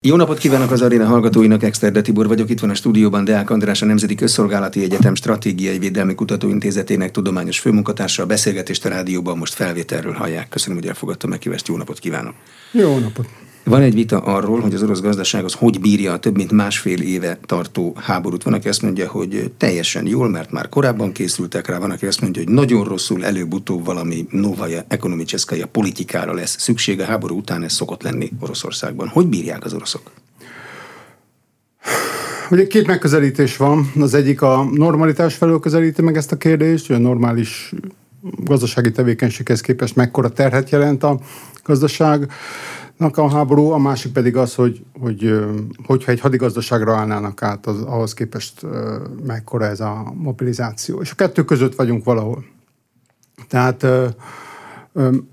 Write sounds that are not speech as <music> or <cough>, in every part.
Jó napot kívánok az aréna hallgatóinak, Exterde Tibor vagyok, itt van a stúdióban Deák András, a Nemzeti Közszolgálati Egyetem Stratégiai Védelmi Kutatóintézetének tudományos főmunkatársa. A beszélgetést a rádióban most felvételről hallják. Köszönöm, hogy elfogadta meghívást, jó napot kívánok! Jó napot! Van egy vita arról, hogy az orosz gazdaság az hogy bírja a több mint másfél éve tartó háborút. Van, aki azt mondja, hogy teljesen jól, mert már korábban készültek rá, van, aki azt mondja, hogy nagyon rosszul, előbb-utóbb valami novaja, ekonomicseszkaja politikára lesz szüksége. Háború után ez szokott lenni Oroszországban. Hogy bírják az oroszok? Ugye két megközelítés van. Az egyik a normalitás felől közelíti meg ezt a kérdést, hogy a normális gazdasági tevékenységhez képest mekkora terhet jelent a gazdaság a háború, a másik pedig az, hogy, hogy hogyha egy hadigazdaságra állnának át, az, ahhoz képest mekkora ez a mobilizáció. És a kettő között vagyunk valahol. Tehát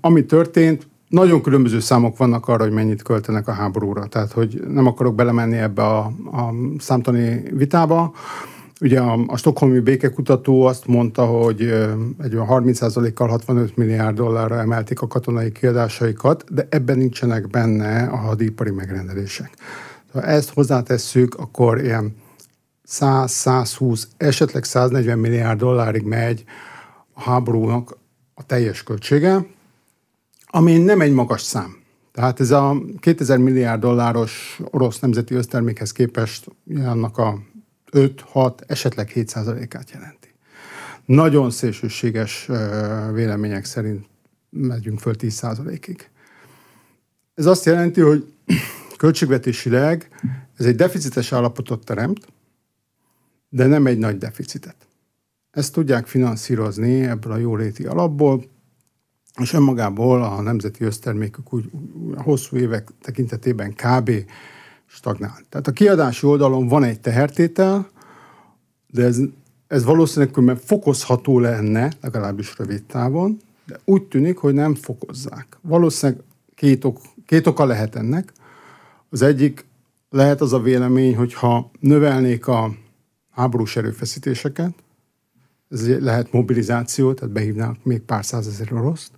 ami történt, nagyon különböző számok vannak arra, hogy mennyit költenek a háborúra. Tehát, hogy nem akarok belemenni ebbe a, a számtani vitába, Ugye a, a Stockholmi békekutató azt mondta, hogy egy olyan 30%-kal 65 milliárd dollárra emelték a katonai kiadásaikat, de ebben nincsenek benne a hadipari megrendelések. Ha ezt hozzátesszük, akkor ilyen 100-120, esetleg 140 milliárd dollárig megy a háborúnak a teljes költsége, ami nem egy magas szám. Tehát ez a 2000 milliárd dolláros orosz nemzeti össztermékhez képest annak a 5-6, esetleg 7%-át jelenti. Nagyon szélsőséges vélemények szerint megyünk föl 10%-ig. Ez azt jelenti, hogy <clears throat> költségvetésileg ez egy deficites állapotot teremt, de nem egy nagy deficitet. Ezt tudják finanszírozni ebből a jóléti alapból, és önmagából a nemzeti össztermékük úgy a hosszú évek tekintetében kb stagnál. Tehát a kiadási oldalon van egy tehertétel, de ez, ez valószínűleg fokozható lenne, legalábbis rövid távon, de úgy tűnik, hogy nem fokozzák. Valószínűleg két, ok, két oka lehet ennek. Az egyik lehet az a vélemény, hogyha növelnék a háborús erőfeszítéseket, ez lehet mobilizáció, tehát behívnák még pár százezer oroszt,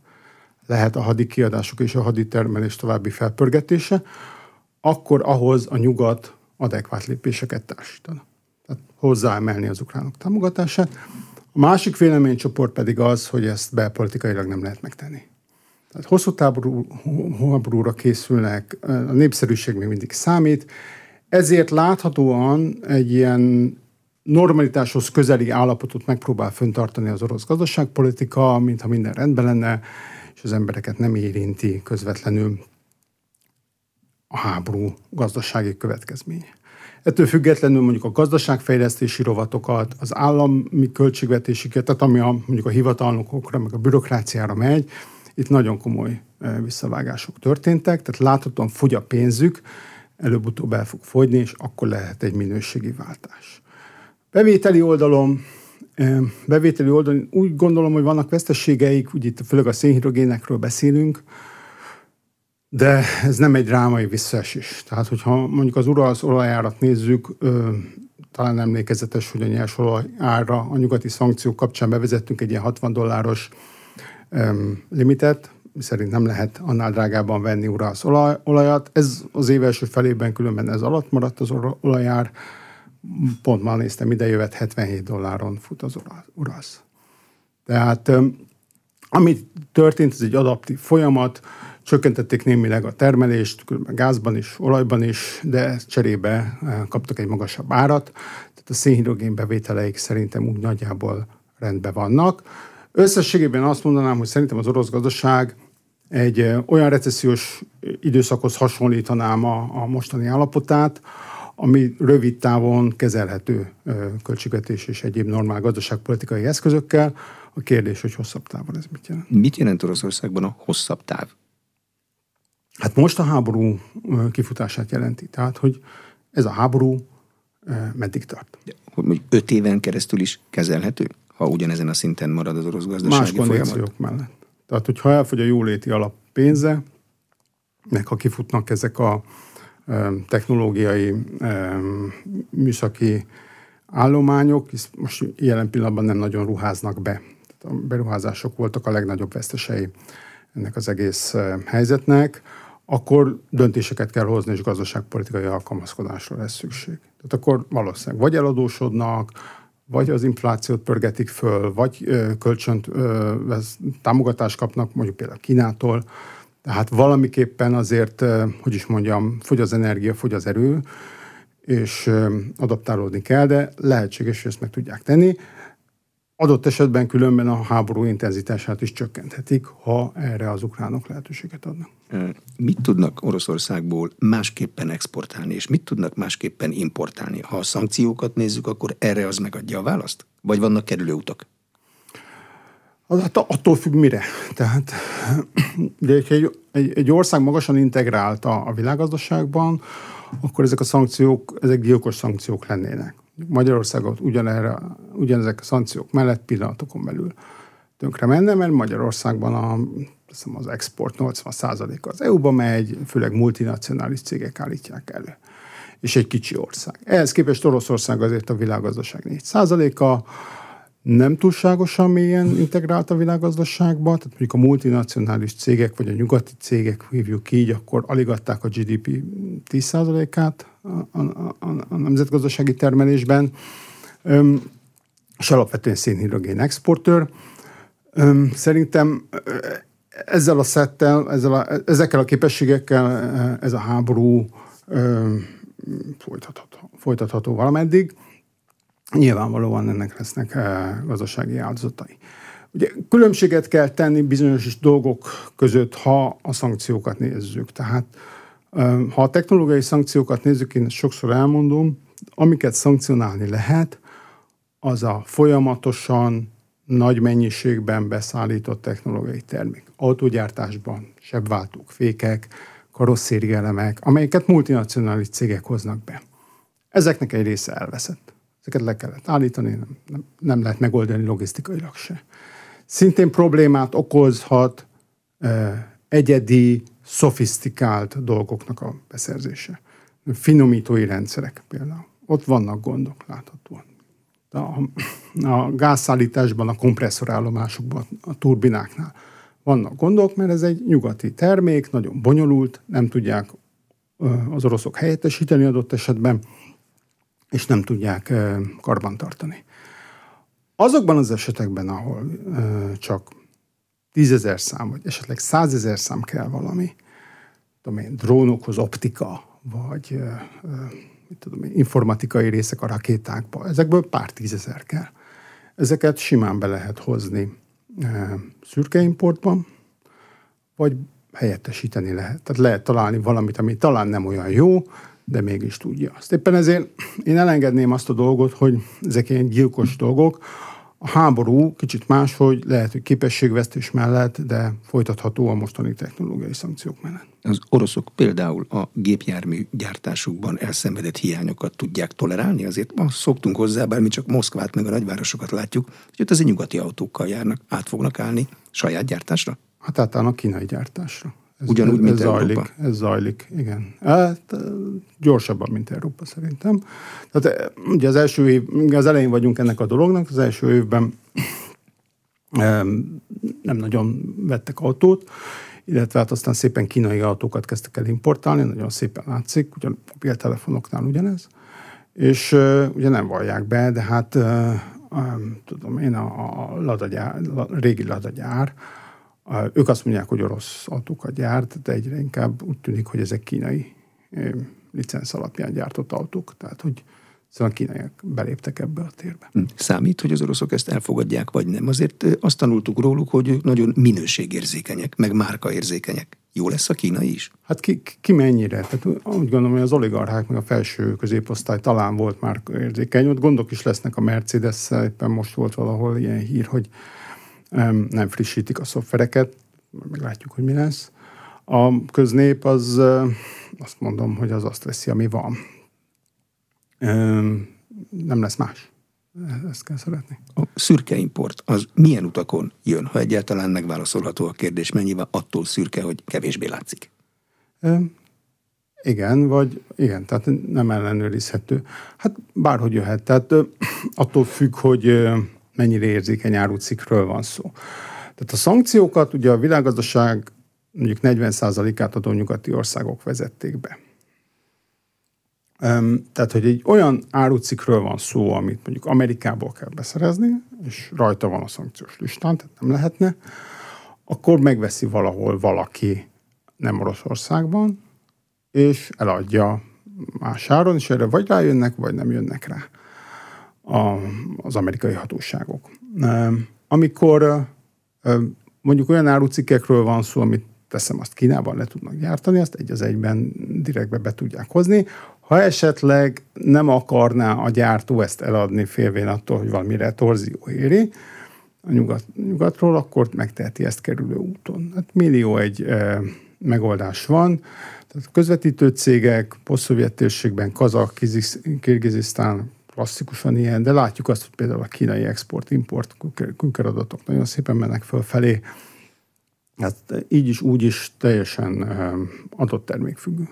lehet a hadi kiadások és a hadi termelés további felpörgetése, akkor ahhoz a nyugat adekvát lépéseket társítana. Tehát hozzáemelni az ukránok támogatását. A másik véleménycsoport pedig az, hogy ezt belpolitikailag nem lehet megtenni. Tehát hosszú táború, készülnek, a népszerűség még mindig számít, ezért láthatóan egy ilyen normalitáshoz közeli állapotot megpróbál föntartani az orosz gazdaságpolitika, mintha minden rendben lenne, és az embereket nem érinti közvetlenül a háború gazdasági következménye. Ettől függetlenül mondjuk a gazdaságfejlesztési rovatokat, az állami költségvetésiket, tehát ami a, mondjuk a hivatalnokokra, meg a bürokráciára megy, itt nagyon komoly eh, visszavágások történtek, tehát láthatóan fogy a pénzük, előbb-utóbb el fog fogyni, és akkor lehet egy minőségi váltás. Bevételi oldalon, eh, bevételi oldalon úgy gondolom, hogy vannak veszteségeik, úgy itt főleg a szénhidrogénekről beszélünk, de ez nem egy drámai visszaesés. Tehát, hogyha mondjuk az Uralsz olajárat nézzük, ö, talán emlékezetes, hogy a nyersolaj ára a nyugati szankciók kapcsán bevezettünk egy ilyen 60 dolláros ö, limitet, szerint nem lehet annál drágában venni Uralsz olaj, olajat. Ez az év első felében különben ez alatt maradt az olajár. Pont már néztem, ide jövet 77 dolláron fut az Uralsz. Tehát ami történt, ez egy adaptív folyamat, Csökkentették némileg a termelést, gázban is, olajban is, de cserébe eh, kaptak egy magasabb árat. Tehát a szénhidrogén bevételeik szerintem úgy nagyjából rendben vannak. Összességében azt mondanám, hogy szerintem az orosz gazdaság egy eh, olyan recessziós időszakhoz hasonlítanám a, a mostani állapotát, ami rövid távon kezelhető eh, költségvetés és egyéb normál gazdaságpolitikai eszközökkel. A kérdés, hogy hosszabb távon ez mit jelent. Mit jelent Oroszországban a hosszabb táv? Hát most a háború kifutását jelenti. Tehát, hogy ez a háború meddig tart. Hogy öt éven keresztül is kezelhető, ha ugyanezen a szinten marad az orosz gazdasági Más folyamat? mellett. Tehát, hogyha elfogy a jóléti alap pénze, meg ha kifutnak ezek a technológiai, műszaki állományok, hisz most jelen pillanatban nem nagyon ruháznak be. Tehát a beruházások voltak a legnagyobb vesztesei ennek az egész helyzetnek akkor döntéseket kell hozni, és gazdaságpolitikai alkalmazkodásra lesz szükség. Tehát akkor valószínűleg vagy eladósodnak, vagy az inflációt pörgetik föl, vagy kölcsönt, támogatást kapnak, mondjuk például Kínától. Tehát valamiképpen azért, hogy is mondjam, fogy az energia, fogy az erő, és adaptálódni kell, de lehetséges, hogy ezt meg tudják tenni. Adott esetben különben a háború intenzitását is csökkenthetik, ha erre az ukránok lehetőséget adnak. Mit tudnak Oroszországból másképpen exportálni, és mit tudnak másképpen importálni? Ha a szankciókat nézzük, akkor erre az megadja a választ? Vagy vannak kerülőutak? Hát attól függ mire. Tehát de egy, egy, egy ország magasan integrált a, a világgazdaságban, akkor ezek a szankciók, ezek gyilkos szankciók lennének. Magyarországot ugyanerre, ugyanezek a szankciók mellett pillanatokon belül tönkre menne, mert Magyarországban a, hiszem az export 80%-a az EU-ba megy, főleg multinacionális cégek állítják elő. És egy kicsi ország. Ehhez képest Oroszország azért a világgazdaság 4%-a, nem túlságosan mélyen integrált a világgazdaságba, tehát mondjuk a multinacionális cégek, vagy a nyugati cégek, hívjuk így, akkor aligatták a GDP 10%-át a, a, a, nemzetgazdasági termelésben, és alapvetően szénhidrogén exportőr. Szerintem ezzel a szettel, ezzel a, ezekkel a képességekkel ez a háború folytatható, folytatható valameddig. Nyilvánvalóan ennek lesznek gazdasági áldozatai. Ugye különbséget kell tenni bizonyos dolgok között, ha a szankciókat nézzük. Tehát ha a technológiai szankciókat nézzük, én sokszor elmondom, amiket szankcionálni lehet, az a folyamatosan nagy mennyiségben beszállított technológiai termék. Autógyártásban sebváltók, fékek, karosszérielemek, amelyeket multinacionális cégek hoznak be. Ezeknek egy része elveszett. Ezeket le kellett állítani, nem, nem, lehet megoldani logisztikailag se. Szintén problémát okozhat eh, egyedi, szofisztikált dolgoknak a beszerzése. Finomítói rendszerek például. Ott vannak gondok láthatóan. A, a gázszállításban, a kompresszorállomásokban, a turbináknál vannak gondok, mert ez egy nyugati termék, nagyon bonyolult, nem tudják az oroszok helyettesíteni adott esetben, és nem tudják karbantartani. Azokban az esetekben, ahol csak tízezer szám, vagy esetleg százezer szám kell valami, tudom én, drónokhoz optika, vagy mit tudom én, informatikai részek a rakétákba, ezekből pár tízezer kell. Ezeket simán be lehet hozni szürke importban, vagy helyettesíteni lehet. Tehát lehet találni valamit, ami talán nem olyan jó, de mégis tudja azt. Éppen ezért én elengedném azt a dolgot, hogy ezek ilyen gyilkos dolgok. A háború kicsit más, hogy lehet, hogy képességvesztés mellett, de folytatható a mostani technológiai szankciók mellett. Az oroszok például a gépjármű gyártásukban elszenvedett hiányokat tudják tolerálni, azért ma szoktunk hozzá, bár mi csak Moszkvát meg a nagyvárosokat látjuk, hogy ott azért nyugati autókkal járnak, át fognak állni saját gyártásra? Hát átállnak kínai gyártásra. Ez, Ugyanúgy, mint ez Európa. zajlik, ez zajlik, igen. Hát, gyorsabban, mint Európa szerintem. Tehát ugye az első év, az elején vagyunk ennek a dolognak, az első évben <clears throat> nem nagyon vettek autót, illetve hát aztán szépen kínai autókat kezdtek el importálni, nagyon szépen látszik, ugyan mobiltelefonoknál ugyanez, és uh, ugye nem vallják be, de hát tudom én, a, a, ladagyár, a régi ladagyár, ők azt mondják, hogy orosz autókat gyárt, de egyre inkább úgy tűnik, hogy ezek kínai licensz alapján gyártott autók. Tehát, hogy Szóval kínaiak beléptek ebbe a térbe. Hm. Számít, hogy az oroszok ezt elfogadják, vagy nem? Azért azt tanultuk róluk, hogy ők nagyon minőségérzékenyek, meg márkaérzékenyek. Jó lesz a kínai is? Hát ki, ki mennyire? Tehát úgy gondolom, hogy az oligarchák, meg a felső középosztály talán volt már érzékeny. Ott gondok is lesznek a mercedes éppen most volt valahol ilyen hír, hogy nem frissítik a szoftvereket, meglátjuk, hogy mi lesz. A köznép az, azt mondom, hogy az azt veszi, ami van. Nem lesz más. Ezt kell szeretni. A szürke import az milyen utakon jön, ha egyáltalán megválaszolható a kérdés, mennyivel attól szürke, hogy kevésbé látszik? Igen, vagy igen, tehát nem ellenőrizhető. Hát bárhogy jöhet. Tehát attól függ, hogy mennyire érzékeny árucikről van szó. Tehát a szankciókat ugye a világgazdaság mondjuk 40%-át adó nyugati országok vezették be. Tehát, hogy egy olyan árucikről van szó, amit mondjuk Amerikából kell beszerezni, és rajta van a szankciós listán, tehát nem lehetne, akkor megveszi valahol valaki nem Oroszországban, és eladja más áron, és erre vagy rájönnek, vagy nem jönnek rá a, az amerikai hatóságok. Amikor mondjuk olyan árucikkekről van szó, amit teszem azt Kínában le tudnak gyártani, azt egy az egyben direktbe be tudják hozni. Ha esetleg nem akarná a gyártó ezt eladni félvén attól, hogy valami retorzió éri a nyugat, nyugatról, akkor megteheti ezt kerülő úton. Hát millió egy e, megoldás van. Tehát közvetítő cégek, posztszovjet térségben, Kazak, Kirgizisztán, klasszikusan ilyen, de látjuk azt, hogy például a kínai export-import künkeradatok nagyon szépen mennek fölfelé. Hát így is, úgy is teljesen adott termékfüggő.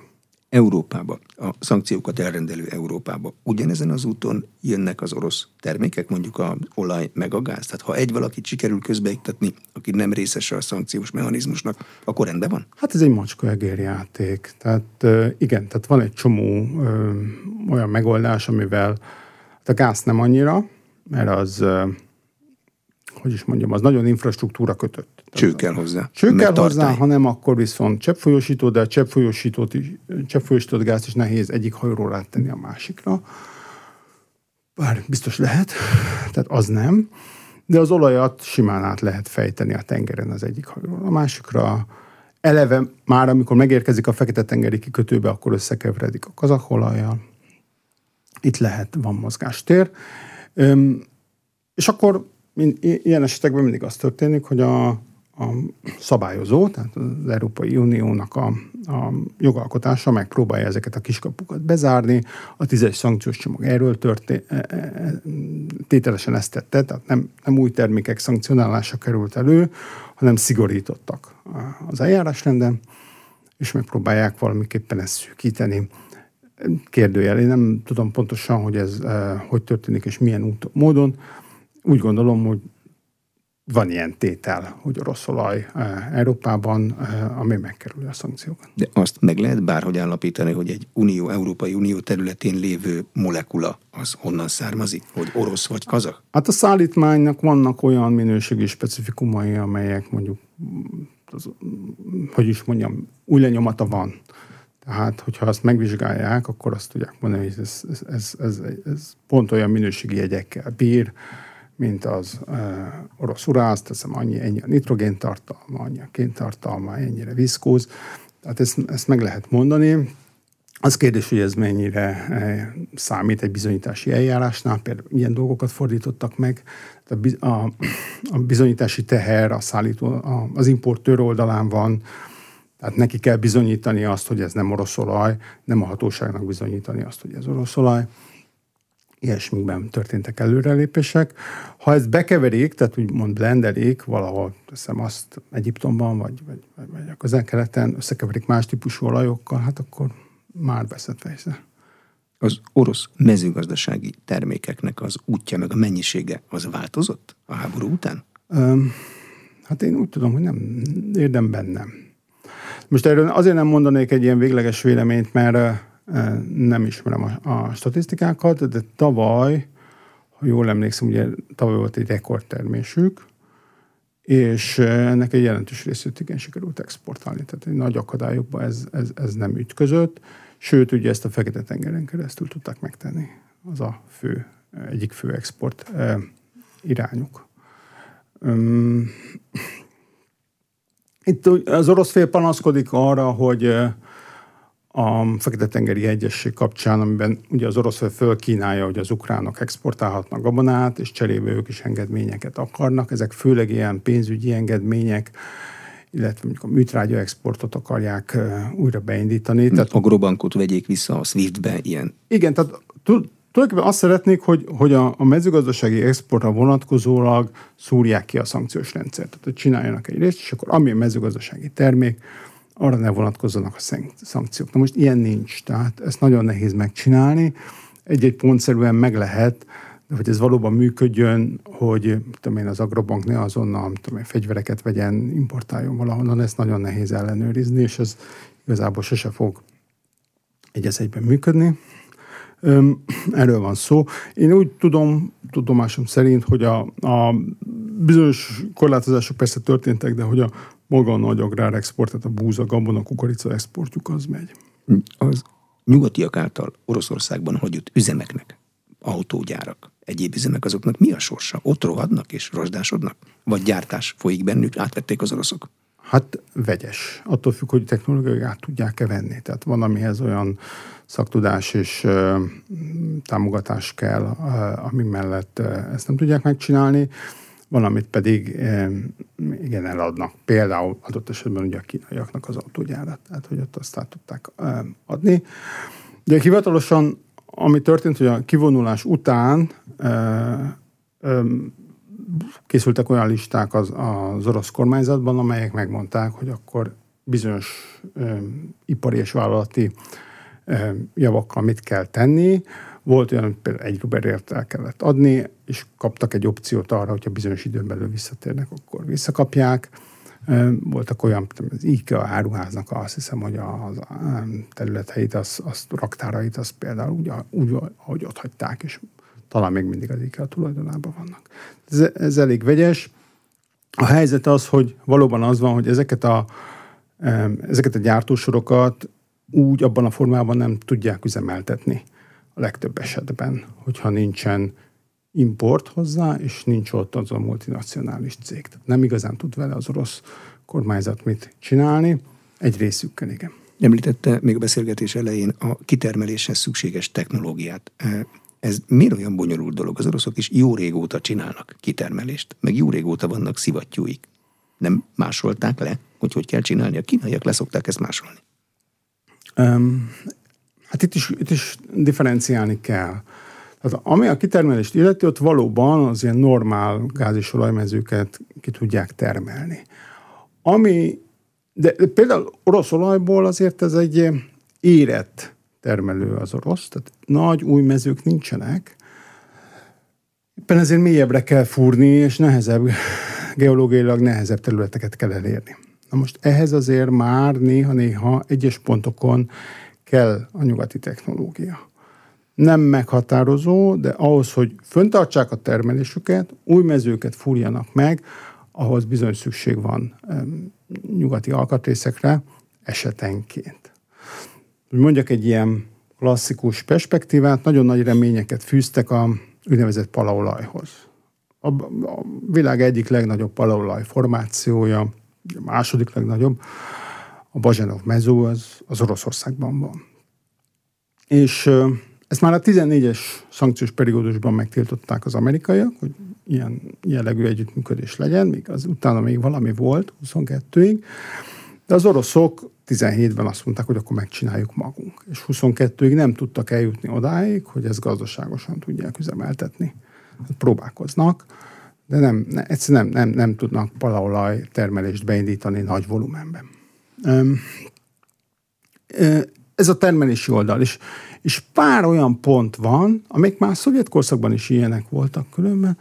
Európába, a szankciókat elrendelő Európába. Ugyanezen az úton jönnek az orosz termékek, mondjuk a olaj meg a gáz. Tehát ha egy valakit sikerül közbeiktatni, aki nem részese a szankciós mechanizmusnak, akkor rendben van? Hát ez egy macska játék. Tehát igen, tehát van egy csomó ö, olyan megoldás, amivel a gáz nem annyira, mert az, hogy is mondjam, az nagyon infrastruktúra kötött. Cső kell hozzá. Cső kell hozzá, hanem akkor viszont cseppfolyósító, de a cseppfolyósítót, cseppfolyósított gázt is nehéz egyik hajóról áttenni a másikra. Bár biztos lehet, tehát az nem. De az olajat simán át lehet fejteni a tengeren az egyik hajóról a másikra. Eleve már, amikor megérkezik a Fekete-tengeri kikötőbe, akkor összekeveredik a kazakolajjal itt lehet, van mozgástér. És akkor ilyen esetekben mindig az történik, hogy a, a szabályozó, tehát az Európai Uniónak a, a jogalkotása megpróbálja ezeket a kiskapukat bezárni. A tízes szankciós csomag erről történt, e, e, e, tételesen ezt tette, tehát nem, nem új termékek szankcionálása került elő, hanem szigorítottak az eljárásrenden, és megpróbálják valamiképpen ezt szűkíteni kérdőjel. Én nem tudom pontosan, hogy ez uh, hogy történik és milyen út, módon. Úgy gondolom, hogy van ilyen tétel, hogy orosz olaj uh, Európában, uh, ami megkerül a szankciókat. De azt meg lehet bárhogy állapítani, hogy egy Unió, Európai Unió területén lévő molekula az honnan származik? Hogy orosz vagy kazak? Hát a szállítmánynak vannak olyan minőségi specifikumai, amelyek mondjuk, az, hogy is mondjam, új lenyomata van tehát, hogyha azt megvizsgálják, akkor azt tudják mondani, hogy ez, ez, ez, ez, ez pont olyan minőségi jegyekkel bír, mint az uh, orosz urász, teszem annyi, ennyi a nitrogén tartalma, annyi a kéntartalma, ennyire viszkóz. Tehát ezt, ezt meg lehet mondani. Az kérdés, hogy ez mennyire számít egy bizonyítási eljárásnál, például ilyen dolgokat fordítottak meg. A, a, a bizonyítási teher a szállító, a, az importőr oldalán van, tehát neki kell bizonyítani azt, hogy ez nem orosz olaj, nem a hatóságnak bizonyítani azt, hogy ez orosz olaj. Ilyesmikben történtek előrelépések. Ha ezt bekeverik, tehát úgymond blendelik valahol, teszem azt Egyiptomban, vagy, vagy, vagy a közel-keleten, összekeverik más típusú olajokkal, hát akkor már veszett fejsze. Az orosz mezőgazdasági termékeknek az útja meg a mennyisége az változott a háború után? Um, hát én úgy tudom, hogy nem, érdemben nem. Most erről azért nem mondanék egy ilyen végleges véleményt, mert nem ismerem a, a statisztikákat, de tavaly, ha jól emlékszem, ugye tavaly volt egy rekordtermésük, és ennek egy jelentős részét igen sikerült exportálni. Tehát egy nagy akadályokba ez, ez, ez nem ütközött, sőt, ugye ezt a Fekete-tengeren keresztül tudták megtenni. Az a fő, egyik fő export irányuk. Itt az orosz fél panaszkodik arra, hogy a Fekete-tengeri Egyesség kapcsán, amiben ugye az orosz fél fölkínálja, hogy az ukránok exportálhatnak gabonát, és cserébe ők is engedményeket akarnak. Ezek főleg ilyen pénzügyi engedmények, illetve mondjuk a műtrágya exportot akarják újra beindítani. Tehát, a Grobankot vegyék vissza a SWIFT-be, ilyen. Igen, tehát tulajdonképpen azt szeretnék, hogy, hogy a, a mezőgazdasági exportra vonatkozólag szúrják ki a szankciós rendszert. Tehát, hogy csináljanak egy részt, és akkor ami a mezőgazdasági termék, arra ne vonatkozzanak a szankciók. Na most ilyen nincs, tehát ezt nagyon nehéz megcsinálni. Egy-egy pontszerűen meg lehet, de hogy ez valóban működjön, hogy tudom én, az Agrobank ne azonnal tudom én, fegyvereket vegyen, importáljon valahonnan, ezt nagyon nehéz ellenőrizni, és ez igazából sose fog egy egyben működni. Erről van szó. Én úgy tudom, tudomásom szerint, hogy a, a bizonyos korlátozások persze történtek, de hogy a maga a nagy agrárexport, tehát a búza, gabona, kukorica exportjuk az megy. Az nyugatiak által Oroszországban hagyott üzemeknek, autógyárak, egyéb üzemek, azoknak mi a sorsa? Ott rohadnak és rozsdásodnak? Vagy gyártás folyik bennük, átvették az oroszok? Hát vegyes. Attól függ, hogy technológiai át tudják-e venni. Tehát van, amihez olyan szaktudás és támogatás kell, ami mellett ezt nem tudják megcsinálni. Van, amit pedig igen, eladnak. Például adott esetben ugye a kínaiaknak az autógyárat. Tehát, hogy ott azt át tudták adni. De hivatalosan, ami történt, hogy a kivonulás után készültek olyan listák az, az orosz kormányzatban, amelyek megmondták, hogy akkor bizonyos ipari és vállalati javakkal mit kell tenni. Volt olyan, például egy ruberért el kellett adni, és kaptak egy opciót arra, hogyha bizonyos időn belül visszatérnek, akkor visszakapják. Voltak olyan, az IKEA áruháznak azt hiszem, hogy az területeit, az, az raktárait, az például úgy, úgy, ahogy ott hagyták, és talán még mindig az IKEA tulajdonában vannak. Ez, ez elég vegyes. A helyzet az, hogy valóban az van, hogy ezeket a, ezeket a gyártósorokat úgy abban a formában nem tudják üzemeltetni a legtöbb esetben, hogyha nincsen import hozzá, és nincs ott az a multinacionális cég. Tehát nem igazán tud vele az orosz kormányzat mit csinálni. Egy részükkel, igen. Említette még a beszélgetés elején a kitermeléshez szükséges technológiát. Ez miért olyan bonyolult dolog? Az oroszok is jó régóta csinálnak kitermelést, meg jó régóta vannak szivattyúik. Nem másolták le, hogy hogy kell csinálni? A kínaiak leszokták ezt másolni. Hát itt is, itt is differenciálni kell. Tehát ami a kitermelést illeti, ott valóban az ilyen normál gáz és olajmezőket ki tudják termelni. Ami, de például orosz olajból azért ez egy érett termelő az orosz, tehát nagy új mezők nincsenek. Éppen ezért mélyebbre kell fúrni, és nehezebb, geológiailag nehezebb területeket kell elérni. Na most ehhez azért már néha-néha egyes pontokon kell a nyugati technológia. Nem meghatározó, de ahhoz, hogy föntartsák a termelésüket, új mezőket fúrjanak meg, ahhoz bizony szükség van nyugati alkatrészekre esetenként hogy mondjak egy ilyen klasszikus perspektívát, nagyon nagy reményeket fűztek a úgynevezett palaolajhoz. A, a világ egyik legnagyobb palaolaj formációja, a második legnagyobb, a Bazsanov mező az, az Oroszországban van. És ezt már a 14-es szankciós periódusban megtiltották az amerikaiak, hogy ilyen jellegű együttműködés legyen, míg az utána még valami volt, 22-ig. De az oroszok 17-ben azt mondták, hogy akkor megcsináljuk magunk. És 22-ig nem tudtak eljutni odáig, hogy ezt gazdaságosan tudják üzemeltetni. Hát próbálkoznak, de nem, ne, egyszerűen nem, nem, nem tudnak palaolaj termelést beindítani nagy volumenben. Ez a termelési oldal. És, és pár olyan pont van, amik már szovjet korszakban is ilyenek voltak különben,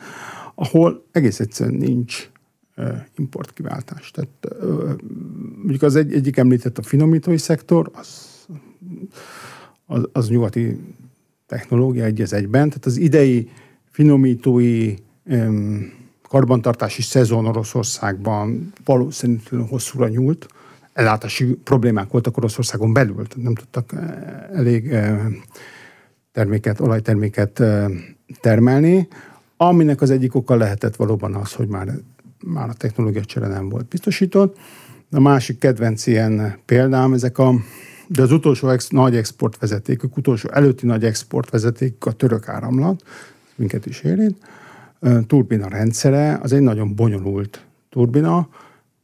ahol egész egyszerűen nincs importkiváltás. Tehát mondjuk az egy, egyik említett a finomítói szektor, az, az, az nyugati technológia egy az egyben, tehát az idei finomítói karbantartási szezon Oroszországban valószínűleg hosszúra nyúlt, ellátási problémák voltak Oroszországon belül, nem tudtak elég terméket, olajterméket termelni, aminek az egyik oka lehetett valóban az, hogy már már a technológia csere nem volt biztosított. A másik kedvenc ilyen példám, ezek a, de az utolsó ex, nagy exportvezetékük, utolsó előtti nagy exportvezeték a török áramlat, minket is érint, turbina rendszere, az egy nagyon bonyolult turbina,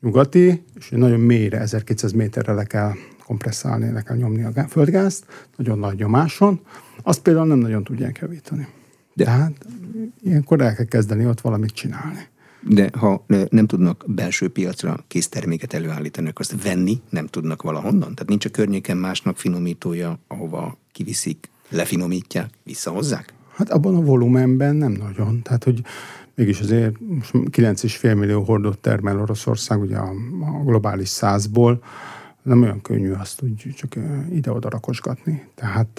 nyugati, és nagyon mélyre, 1200 méterre le kell kompresszálni, le kell nyomni a földgázt, nagyon nagy nyomáson, azt például nem nagyon tudják javítani. De hát ilyenkor el kell kezdeni ott valamit csinálni de ha nem tudnak belső piacra készterméket előállítani, akkor azt venni nem tudnak valahonnan? Tehát nincs a környéken másnak finomítója, ahova kiviszik, lefinomítják, visszahozzák? Hát abban a volumenben nem nagyon. Tehát, hogy mégis azért 9,5 millió hordót termel Oroszország, ugye a, a globális százból, nem olyan könnyű azt úgy csak ide-oda rakosgatni. Tehát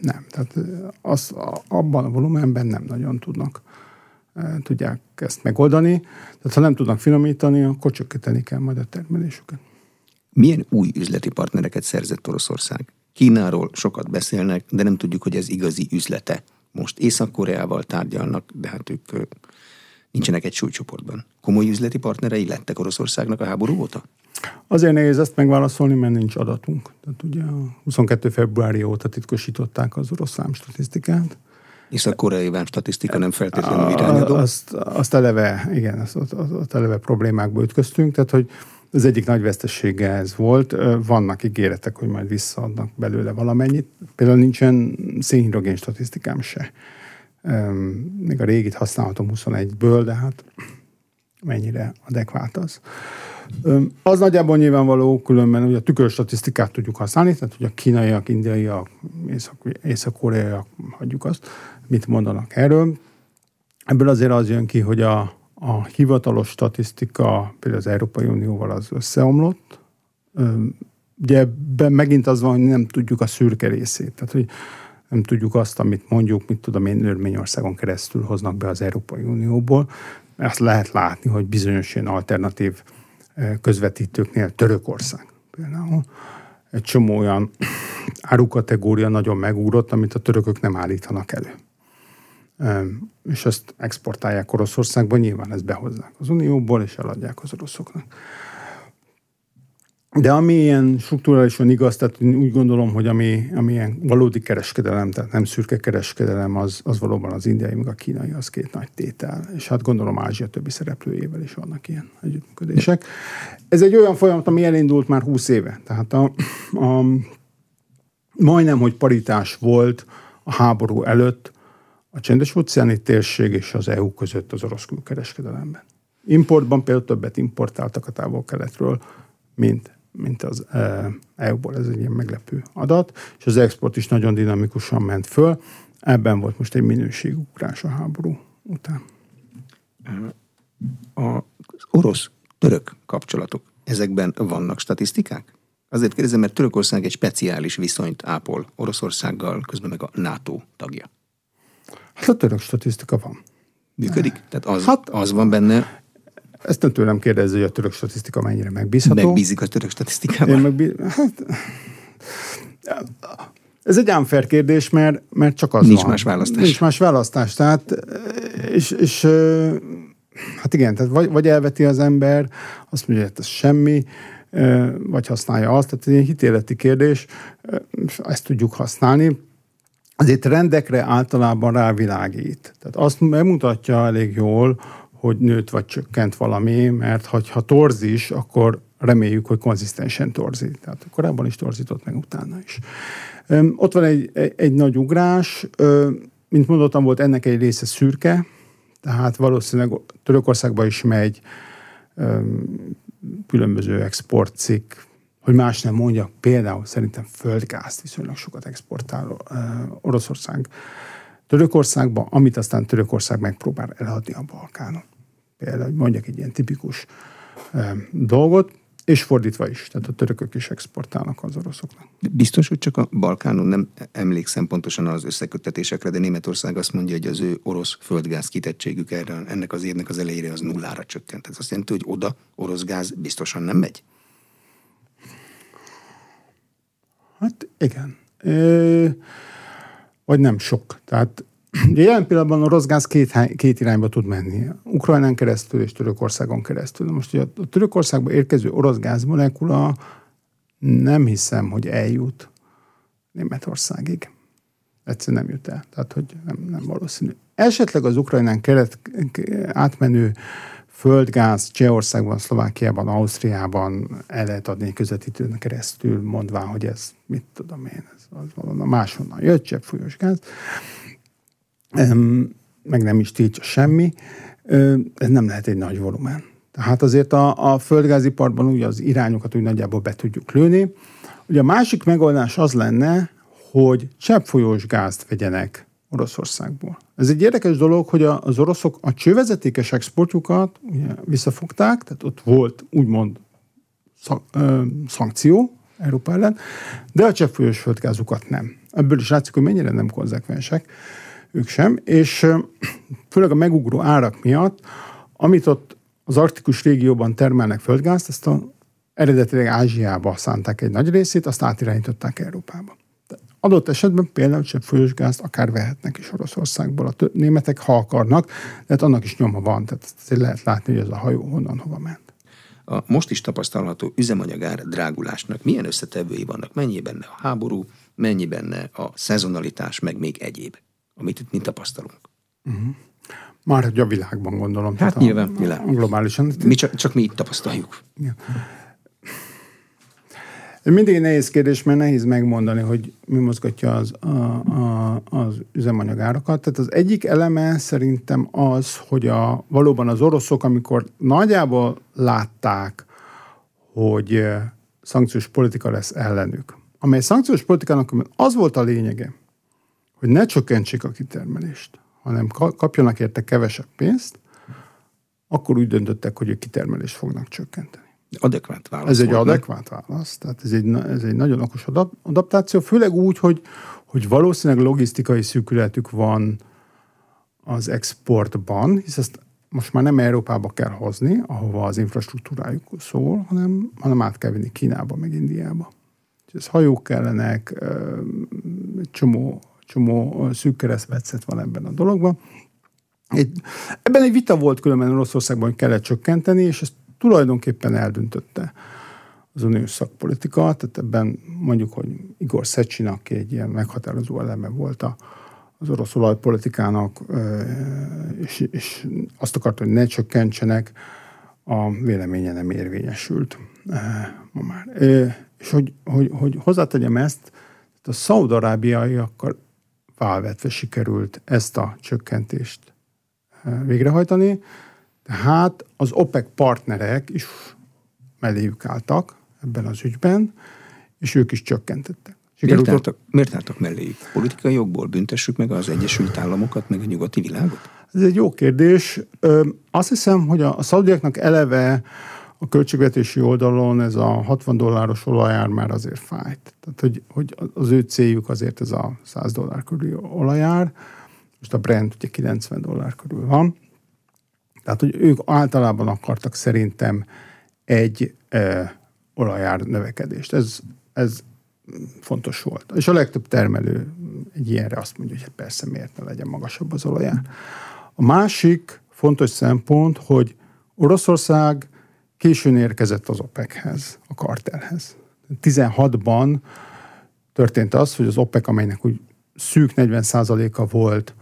nem, tehát az, abban a volumenben nem nagyon tudnak tudják ezt megoldani. Tehát ha nem tudnak finomítani, akkor csökkenteni kell majd a termelésüket. Milyen új üzleti partnereket szerzett Oroszország? Kínáról sokat beszélnek, de nem tudjuk, hogy ez igazi üzlete. Most Észak-Koreával tárgyalnak, de hát ők nincsenek egy súlycsoportban. Komoly üzleti partnerei lettek Oroszországnak a háború óta? Azért nehéz ezt megválaszolni, mert nincs adatunk. Tehát ugye a 22. februári óta titkosították az orosz számstatisztikát. És a koreai statisztika nem feltétlenül irányadó? Azt, azt eleve, igen, azt, azt, azt eleve problémákba ütköztünk, tehát hogy az egyik nagy vesztessége ez volt. Vannak ígéretek, hogy majd visszaadnak belőle valamennyit. Például nincsen szénhidrogén statisztikám se. Még a régit használhatom 21-ből, de hát mennyire adekvát az. Az nagyjából nyilvánvaló, különben ugye a tükörstatisztikát tudjuk használni, tehát hogy a kínaiak, indiaiak, észak-koreaiak, hagyjuk azt, mit mondanak erről. Ebből azért az jön ki, hogy a, a hivatalos statisztika például az Európai Unióval az összeomlott. Ugye ebben megint az van, hogy nem tudjuk a szürke részét. Tehát, hogy nem tudjuk azt, amit mondjuk, mit tudom én, Örményországon keresztül hoznak be az Európai Unióból. Azt lehet látni, hogy bizonyos ilyen alternatív közvetítőknél Törökország például egy csomó olyan árukategória nagyon megúrott, amit a törökök nem állítanak elő és ezt exportálják Oroszországba, nyilván ezt behozzák az Unióból, és eladják az oroszoknak. De ami ilyen struktúrálisan igaz, tehát úgy gondolom, hogy ami, ami ilyen valódi kereskedelem, tehát nem szürke kereskedelem, az, az valóban az indiai, meg a kínai, az két nagy tétel. És hát gondolom Ázsia többi szereplőjével is vannak ilyen együttműködések. Ez egy olyan folyamat, ami elindult már 20 éve. Tehát a, a, majdnem, hogy paritás volt a háború előtt a csendes óceáni térség és az EU között az orosz külkereskedelemben. Importban például többet importáltak a távol-keletről, mint, mint az EU-ból. Ez egy ilyen meglepő adat, és az export is nagyon dinamikusan ment föl. Ebben volt most egy minőségugrás a háború után. Az orosz-török kapcsolatok, ezekben vannak statisztikák? Azért kérdezem, mert Törökország egy speciális viszonyt ápol Oroszországgal, közben meg a NATO tagja. Hát a török statisztika van. Működik? Tehát az, hát, az van benne. Ezt nem tőlem kérdezi, hogy a török statisztika mennyire megbízható. Megbízik a török statisztikában? Én megbíz... hát, ez egy unfair kérdés, mert, mert csak az Nincs van. más választás. Nincs más választás. Tehát, és, és hát igen, tehát vagy, vagy elveti az ember, azt mondja, hogy ez semmi, vagy használja azt. Tehát egy hitéleti kérdés, ezt tudjuk használni azért rendekre általában rávilágít. Tehát azt megmutatja elég jól, hogy nőtt vagy csökkent valami, mert ha torzis, akkor reméljük, hogy konzisztensen torzít. Tehát korábban is torzított, meg utána is. Ott van egy, egy, egy nagy ugrás, mint mondottam, volt ennek egy része szürke, tehát valószínűleg Törökországba is megy különböző exportcikk, hogy más nem mondjak, például szerintem földgázt viszonylag sokat exportál Oroszország Törökországba, amit aztán Törökország megpróbál eladni a Balkánon. Például, hogy mondjak egy ilyen tipikus dolgot, és fordítva is, tehát a törökök is exportálnak az oroszoknak. Biztos, hogy csak a Balkánon nem emlékszem pontosan az összeköttetésekre, de Németország azt mondja, hogy az ő orosz földgáz kitettségük erre, ennek az évnek az elejére az nullára csökkent. Ez azt jelenti, hogy oda orosz gáz biztosan nem megy? Hát igen. Ö, vagy nem sok. Tehát <clears throat> jelen pillanatban a rossz gáz két, két irányba tud menni. Ukrajnán keresztül és Törökországon keresztül. Most ugye a Törökországba érkező orosz gáz molekula nem hiszem, hogy eljut Németországig. Egyszerűen nem jut el. Tehát, hogy nem, nem valószínű. Esetleg az Ukrajnán keret, átmenő földgáz Csehországban, Szlovákiában, Ausztriában el lehet adni közvetítőn keresztül, mondván, hogy ez, mit tudom én, ez az valami máshonnan jött, folyós gáz. Meg nem is tiltja semmi. Ez nem lehet egy nagy volumen. Tehát azért a, a földgázipartban ugye az irányokat úgy nagyjából be tudjuk lőni. Ugye a másik megoldás az lenne, hogy cseppfolyós gázt vegyenek Oroszországból. Ez egy érdekes dolog, hogy az oroszok a csővezetékes exportjukat ugye, visszafogták, tehát ott volt úgymond szankció Európa ellen, de a cseppfolyós földgázukat nem. Ebből is látszik, hogy mennyire nem konzekvensek ők sem, és főleg a megugró árak miatt, amit ott az arktikus régióban termelnek földgázt, ezt a eredetileg Ázsiába szánták egy nagy részét, azt átirányították Európába. Adott esetben például folyós gázt akár vehetnek is Oroszországból. A németek, ha akarnak, de hát annak is nyoma van, tehát lehet látni, hogy ez a hajó honnan hova ment. A most is tapasztalható üzemanyagár drágulásnak milyen összetevői vannak? Mennyi benne a háború, mennyi benne a szezonalitás, meg még egyéb, amit itt mi tapasztalunk? Uh-huh. Már hogy a világban gondolom. Hát nyilván, a, világ. Globálisan. Mi csak, csak mi itt tapasztaljuk. Ja. Mindig egy nehéz kérdés, mert nehéz megmondani, hogy mi mozgatja az, a, a, az üzemanyagárakat. Tehát az egyik eleme szerintem az, hogy a, valóban az oroszok, amikor nagyjából látták, hogy szankciós politika lesz ellenük, amely szankciós politikának az volt a lényege, hogy ne csökkentsék a kitermelést, hanem kapjanak érte kevesebb pénzt, akkor úgy döntöttek, hogy a kitermelést fognak csökkenteni. Adekvát válasz. Ez egy adekvát válasz, tehát ez egy, ez egy nagyon okos adaptáció, főleg úgy, hogy, hogy valószínűleg logisztikai szűkületük van az exportban, hisz ezt most már nem Európába kell hozni, ahova az infrastruktúrájuk szól, hanem, hanem át kell vinni Kínába, meg Indiába. Ez hajók kellenek, egy csomó, csomó szűk keresztmetszet van ebben a dologban. Egy, ebben egy vita volt különben Oroszországban, hogy kellett csökkenteni, és ezt tulajdonképpen eldöntötte az uniós szakpolitika, tehát ebben mondjuk, hogy Igor Szecsinak egy ilyen meghatározó eleme volt a, az orosz olajpolitikának, és, és azt akarta, hogy ne csökkentsenek, a véleménye nem érvényesült ma már. És hogy, hogy, hogy hozzátegyem ezt, a szaudarábiaiakkal válvetve sikerült ezt a csökkentést végrehajtani, tehát az OPEC partnerek is melléjük álltak ebben az ügyben, és ők is csökkentettek. Miért álltak, miért álltak melléjük? Politikai jogból büntessük meg az Egyesült Államokat, meg a nyugati világot? Ez egy jó kérdés. Ö, azt hiszem, hogy a, a szaudiaknak eleve a költségvetési oldalon ez a 60 dolláros olajár már azért fájt. Tehát, hogy, hogy az ő céljuk azért ez a 100 dollár körüli olajár. Most a Brent ugye 90 dollár körül van. Tehát, hogy ők általában akartak szerintem egy e, olajár növekedést. Ez, ez fontos volt. És a legtöbb termelő egy ilyenre azt mondja, hogy hát persze miért ne legyen magasabb az olajár. A másik fontos szempont, hogy Oroszország későn érkezett az OPEC-hez, a kartelhez. 16-ban történt az, hogy az OPEC, amelynek úgy szűk 40%-a volt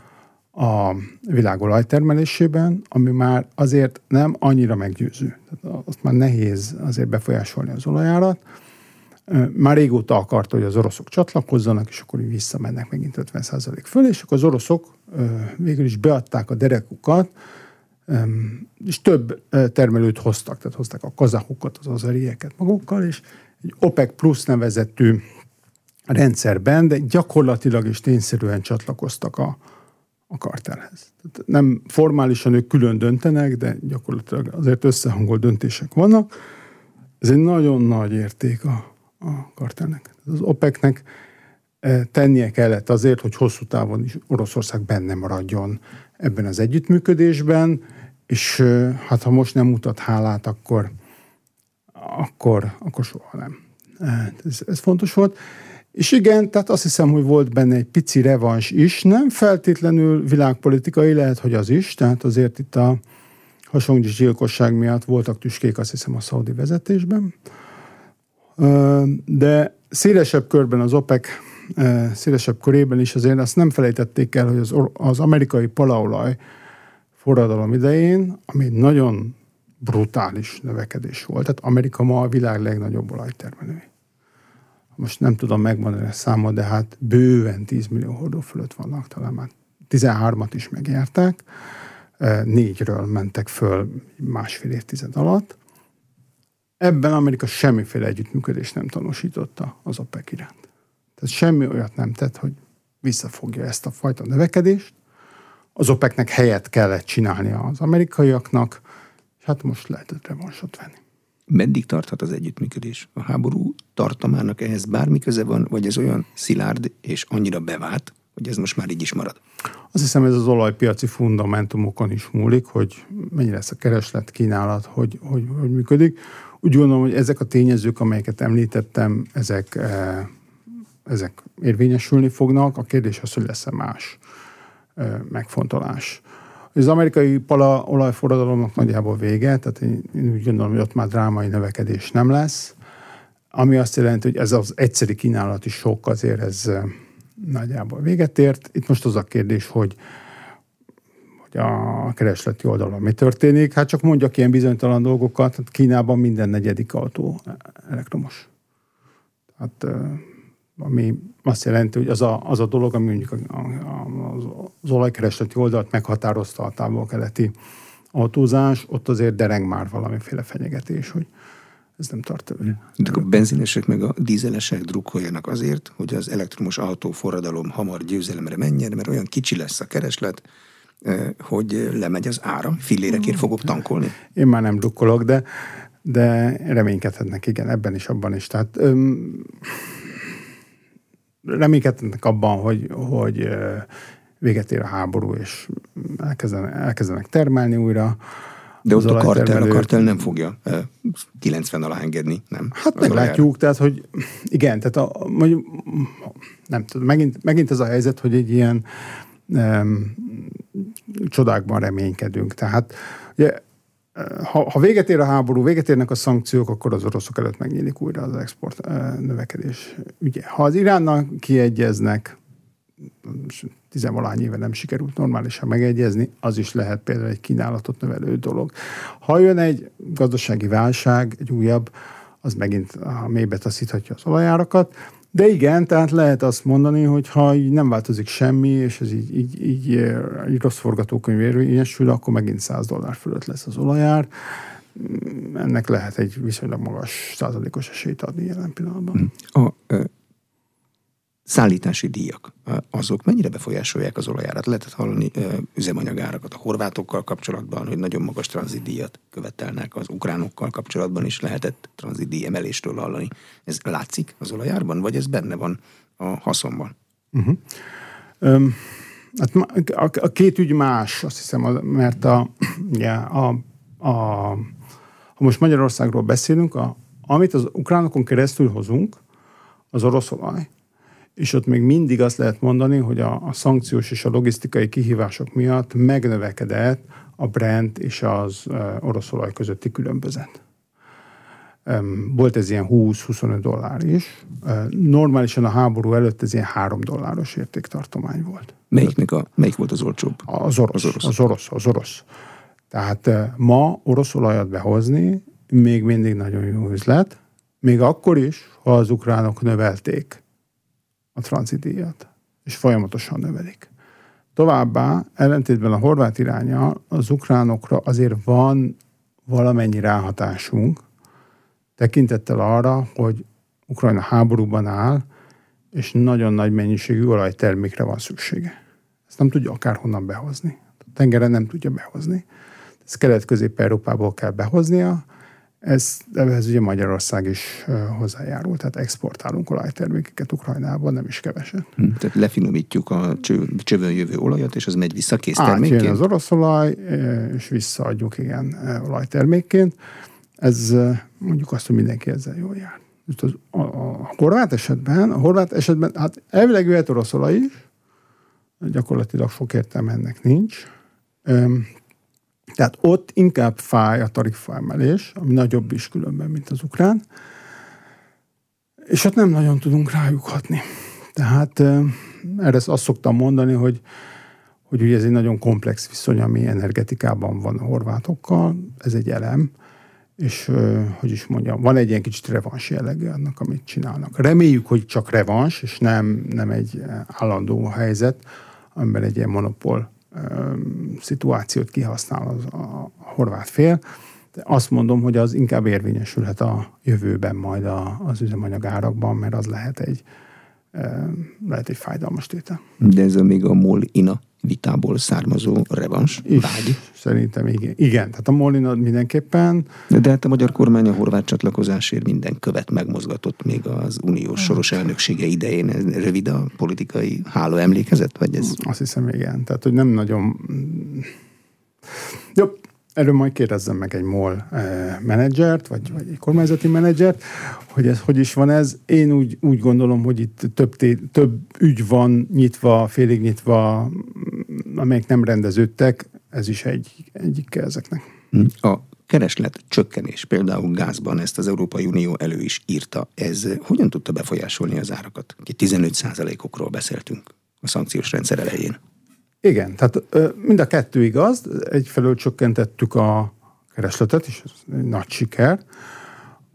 a világ olajtermelésében, ami már azért nem annyira meggyőző. Tehát azt már nehéz azért befolyásolni az olajárat. Már régóta akarta, hogy az oroszok csatlakozzanak, és akkor visszamennek megint 50% föl, és akkor az oroszok végül is beadták a derekukat, és több termelőt hoztak, tehát hozták a kazahokat, az azarieket magukkal, és egy OPEC plusz nevezetű rendszerben, de gyakorlatilag és tényszerűen csatlakoztak a, a kartelhez. Tehát nem formálisan ők külön döntenek, de gyakorlatilag azért összehangolt döntések vannak. Ez egy nagyon nagy érték a, a kartelnek. Az OPEC-nek eh, tennie kellett azért, hogy hosszú távon is Oroszország benne maradjon ebben az együttműködésben, és eh, hát ha most nem mutat hálát, akkor, akkor, akkor soha nem. Eh, ez, ez fontos volt. És igen, tehát azt hiszem, hogy volt benne egy pici revans is, nem feltétlenül világpolitikai, lehet, hogy az is, tehát azért itt a hasonló gyilkosság miatt voltak tüskék, azt hiszem, a szaudi vezetésben. De szélesebb körben az OPEC szélesebb körében is azért azt nem felejtették el, hogy az, az amerikai palaolaj forradalom idején, ami nagyon brutális növekedés volt. Tehát Amerika ma a világ legnagyobb olajtermelője most nem tudom megmondani a számot, de hát bőven 10 millió hordó fölött vannak, talán már 13-at is megjárták, négyről mentek föl másfél évtized alatt. Ebben Amerika semmiféle együttműködést nem tanúsította az OPEC iránt. Tehát semmi olyat nem tett, hogy visszafogja ezt a fajta növekedést. Az OPEC-nek helyet kellett csinálni az amerikaiaknak, és hát most lehetett revansot venni. Meddig tarthat az együttműködés? A háború tartamának ehhez bármi köze van, vagy ez olyan szilárd és annyira bevált, hogy ez most már így is marad? Azt hiszem ez az olajpiaci fundamentumokon is múlik, hogy mennyire lesz a kereslet, kínálat, hogy, hogy, hogy működik. Úgy gondolom, hogy ezek a tényezők, amelyeket említettem, ezek, eh, ezek érvényesülni fognak. A kérdés az, hogy lesz-e más eh, megfontolás. Az amerikai pala olajforradalomnak nagyjából vége, tehát én, úgy gondolom, hogy ott már drámai növekedés nem lesz, ami azt jelenti, hogy ez az egyszeri kínálati sok azért ez nagyjából véget ért. Itt most az a kérdés, hogy hogy a keresleti oldalon mi történik. Hát csak mondjak ilyen bizonytalan dolgokat, Kínában minden negyedik autó elektromos. Hát ami azt jelenti, hogy az a, az a dolog, ami mondjuk a, a, az olajkeresleti oldalt meghatározta a távol-keleti autózás, ott azért dereng már valamiféle fenyegetés, hogy ez nem tart De a benzinesek meg a dízelesek drukkoljanak azért, hogy az elektromos autó forradalom hamar győzelemre menjen, mert olyan kicsi lesz a kereslet, hogy lemegy az ára, fillérekért fogok tankolni. Én már nem drukkolok, de, de reménykedhetnek, igen, ebben is, abban is. Tehát öm, reménykedhetnek abban, hogy, hogy véget ér a háború, és elkezdenek, elkezdenek termelni újra. De ott a kartel, a kartel nem fogja 90 alá engedni, nem? Hát meglátjuk, tehát hogy igen, tehát a, mondjuk, nem tudom, megint, megint ez a helyzet, hogy egy ilyen um, csodákban reménykedünk. Tehát ugye, ha, ha véget ér a háború, véget érnek a szankciók, akkor az oroszok előtt megnyílik újra az export növekedés ügye. Ha az Iránnal kiegyeznek, tizenvalány éve nem sikerült normálisan megegyezni, az is lehet például egy kínálatot növelő dolog. Ha jön egy gazdasági válság, egy újabb, az megint a mélybe taszíthatja az olajárakat, de igen, tehát lehet azt mondani, hogy ha így nem változik semmi, és ez így, így, így, így rossz forgatókönyv érvényesül, akkor megint 100 dollár fölött lesz az olajár. Ennek lehet egy viszonylag magas százalékos esélyt adni jelen pillanatban. A szállítási díjak, azok mennyire befolyásolják az olajárat? Lehetett hallani üzemanyagárakat a horvátokkal kapcsolatban, hogy nagyon magas tranzitdíjat követelnek, az ukránokkal kapcsolatban is lehetett tranzitdíj emelésről hallani. Ez látszik az olajárban, vagy ez benne van a haszonban? Uh-huh. Um, hát a, a két ügy más, azt hiszem, mert a, <clears throat> ugye, a, a, ha most Magyarországról beszélünk, a, amit az ukránokon keresztül hozunk, az orosz olaj, és ott még mindig azt lehet mondani, hogy a, a szankciós és a logisztikai kihívások miatt megnövekedett a Brent és az orosz olaj közötti különbözet. Volt ez ilyen 20-25 dollár is. Normálisan a háború előtt ez ilyen 3 dolláros értéktartomány volt. Melyiknek a, melyik volt az olcsóbb? Az orosz. Az orosz. Az orosz. Az orosz. Tehát ma orosz olajat behozni még mindig nagyon jó üzlet, még akkor is, ha az ukránok növelték a tranzitdíjat, és folyamatosan növelik. Továbbá, ellentétben a horvát iránya, az ukránokra azért van valamennyi ráhatásunk, tekintettel arra, hogy Ukrajna háborúban áll, és nagyon nagy mennyiségű olajtermékre van szüksége. Ezt nem tudja akárhonnan behozni. A tengeren nem tudja behozni. Ezt kelet-közép-európából kell behoznia, ez, ehhez ugye Magyarország is hozzájárul, tehát exportálunk olajtermékeket Ukrajnába, nem is keveset. Hm, tehát lefinomítjuk a csövön jövő olajat, és az megy vissza késztermékként? Átjön az orosz olaj, és visszaadjuk, igen, olajtermékként. Ez mondjuk azt, hogy mindenki ezzel jól jár. Az, a, a, horvát esetben, a horvát esetben, hát elvileg jöhet orosz olaj is, gyakorlatilag sok értelme ennek nincs. Tehát ott inkább fáj a tarifa emelés, ami nagyobb is különben, mint az ukrán, és ott nem nagyon tudunk rájuk hatni. Tehát erre azt szoktam mondani, hogy, hogy ugye ez egy nagyon komplex viszony, ami energetikában van a horvátokkal, ez egy elem, és hogy is mondjam, van egy ilyen kicsit revans jellegű annak, amit csinálnak. Reméljük, hogy csak revans, és nem, nem egy állandó helyzet, amiben egy ilyen monopól szituációt kihasznál az, a, horvát fél. De azt mondom, hogy az inkább érvényesülhet a jövőben majd a, az üzemanyag árakban, mert az lehet egy lehet egy fájdalmas tétel. De ez még a MOL-INA vitából származó revans vágy? Szerintem igen. Igen, tehát a MOL-INA mindenképpen. De, de hát a magyar kormány a horvát csatlakozásért minden követ megmozgatott még az uniós soros elnöksége idején. Ez rövid a politikai háló emlékezet, vagy ez? Azt hiszem, igen. Tehát, hogy nem nagyon... Jó, Erről majd kérdezzem meg egy MOL eh, menedzsert, vagy, vagy egy kormányzati menedzsert, hogy ez hogy is van ez. Én úgy, úgy gondolom, hogy itt több, té, több ügy van nyitva, félig nyitva, amelyek nem rendeződtek, ez is egy, egyik ezeknek. Hm. A kereslet csökkenés, például gázban, ezt az Európai Unió elő is írta. Ez hogyan tudta befolyásolni az árakat? 15 okról beszéltünk a szankciós rendszer elején. Igen, tehát mind a kettő igaz. Egyfelől csökkentettük a keresletet, és ez egy nagy siker.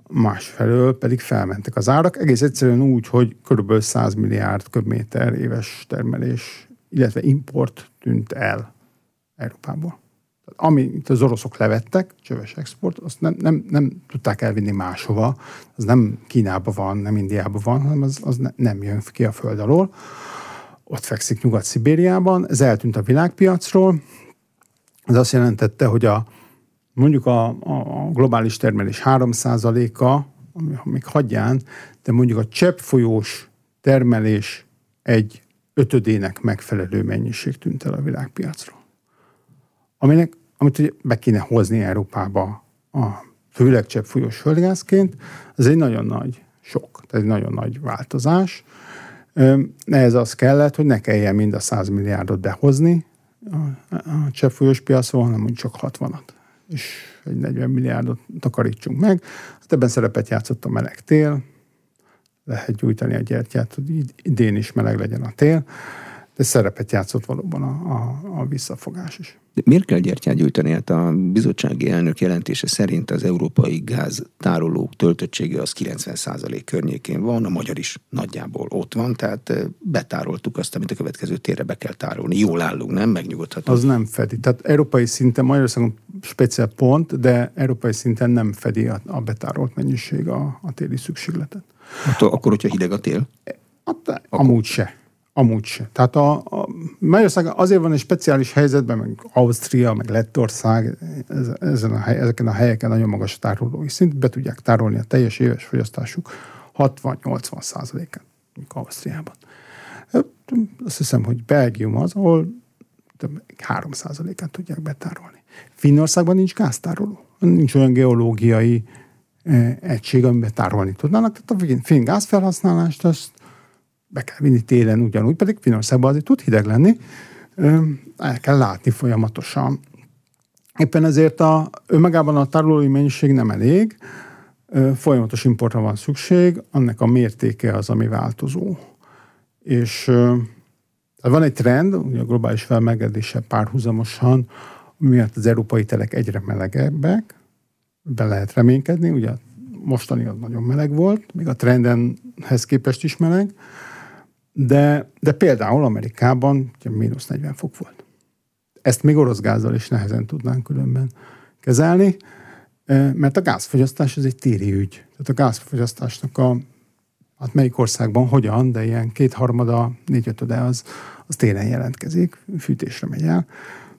Másfelől pedig felmentek az árak, egész egyszerűen úgy, hogy kb. 100 milliárd köbméter éves termelés, illetve import tűnt el Európából. Amit az oroszok levettek, csöves export, azt nem, nem, nem tudták elvinni máshova. Az nem Kínában van, nem Indiában van, hanem az, az ne, nem jön ki a föld alól ott fekszik Nyugat-Szibériában, ez eltűnt a világpiacról, ez azt jelentette, hogy a, mondjuk a, a globális termelés 3%-a, még hagyján, de mondjuk a cseppfolyós termelés egy ötödének megfelelő mennyiség tűnt el a világpiacról. Aminek, amit ugye be kéne hozni Európába a főleg cseppfolyós földgázként, az egy nagyon nagy sok, tehát egy nagyon nagy változás. Ehhez az kellett, hogy ne kelljen mind a 100 milliárdot behozni a, a cseppfolyós piacon, hanem mondjuk csak 60-at. És egy 40 milliárdot takarítsunk meg. Hát ebben szerepet játszott a meleg tél, lehet gyújtani a gyertyát, hogy idén is meleg legyen a tél, de szerepet játszott valóban a, a, a visszafogás is. De miért kell gyertyát gyújtani? Hát a bizottsági elnök jelentése szerint az európai gáz tárolók töltöttsége az 90% környékén van, a magyar is nagyjából ott van, tehát betároltuk azt, amit a következő térre be kell tárolni. Jól állunk, nem? Megnyugodhatunk. Az nem fedi. Tehát európai szinten, Magyarországon speciál pont, de európai szinten nem fedi a, a betárolt mennyiség a, a téli szükségletet. Hát, akkor, hogyha hideg a tél? Hát, amúgy se. Amúgy se. Tehát a, a Magyarország azért van egy speciális helyzetben, meg Ausztria, meg Lettország, ez, ezen a hely, ezeken a helyeken nagyon magas a tárolói szint, be tudják tárolni a teljes éves fogyasztásuk 60-80 százalékát, Ausztriában. Azt hiszem, hogy Belgium az, ahol 3 százalékát tudják betárolni. Finnországban nincs gáztároló. Nincs olyan geológiai egység, amiben tárolni tudnának. Tehát a finn gázfelhasználást azt be kell vinni télen ugyanúgy, pedig Finországban azért tud hideg lenni, el kell látni folyamatosan. Éppen ezért a, önmagában a tárolói mennyiség nem elég, folyamatos importra van szükség, annak a mértéke az, ami változó. És van egy trend, ugye a globális felmelegedése párhuzamosan, miatt az európai telek egyre melegebbek, be lehet reménykedni, ugye mostani az nagyon meleg volt, még a trendenhez képest is meleg, de, de például Amerikában mínusz 40 fok volt. Ezt még orosz gázzal is nehezen tudnánk különben kezelni, mert a gázfogyasztás ez egy téri ügy. Tehát a gázfogyasztásnak a, hát melyik országban hogyan, de ilyen kétharmada, négyötöde az, az télen jelentkezik, fűtésre megy el.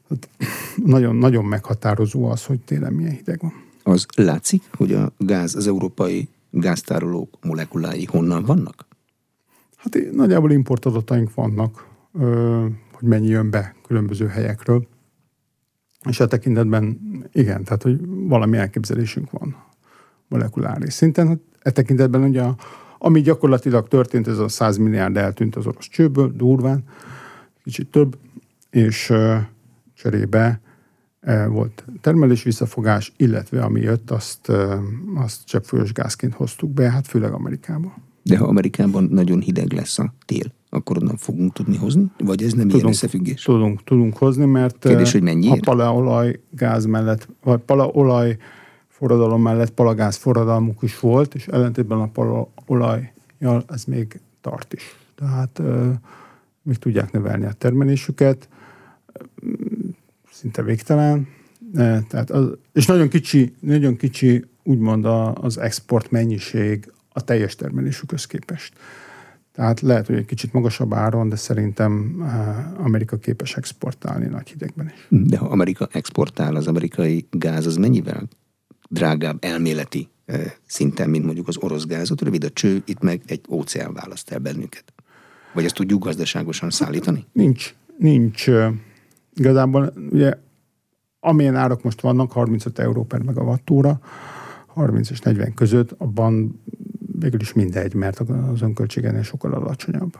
Tehát nagyon, nagyon meghatározó az, hogy télen milyen hideg van. Az látszik, hogy a gáz, az európai gáztárolók molekulái honnan vannak? Hát nagyjából importadataink vannak, hogy mennyi jön be különböző helyekről. És a tekintetben igen, tehát hogy valami elképzelésünk van molekuláris szinten. Hát e tekintetben ugye, ami gyakorlatilag történt, ez a 100 milliárd eltűnt az orosz csőből, durván, kicsit több, és cserébe volt termelés visszafogás, illetve ami jött, azt, azt csak folyos gázként hoztuk be, hát főleg Amerikában. De ha Amerikában nagyon hideg lesz a tél, akkor onnan fogunk tudni hozni? Vagy ez nem tudunk, ilyen összefüggés? Tudunk, tudunk hozni, mert Kérdés, hogy mennyiért? a palaolaj gáz mellett, vagy palaolaj forradalom mellett palagáz forradalmuk is volt, és ellentétben a palaolajjal ez még tart is. Tehát még tudják növelni a termelésüket, szinte végtelen. Tehát az, és nagyon kicsi, nagyon kicsi úgymond az export mennyiség a teljes termelésükhöz képest. Tehát lehet, hogy egy kicsit magasabb áron, de szerintem eh, Amerika képes exportálni nagy hidegben is. De ha Amerika exportál, az amerikai gáz az mennyivel drágább elméleti eh, szinten, mint mondjuk az orosz gázot? Rövid a cső, itt meg egy óceán választ el bennünket. Vagy ezt tudjuk gazdaságosan szállítani? Nincs, nincs. Igazából ugye amilyen árak most vannak, 35 euró per megawattóra, 30 és 40 között, abban végül is mindegy, mert az önköltségenél sokkal alacsonyabb.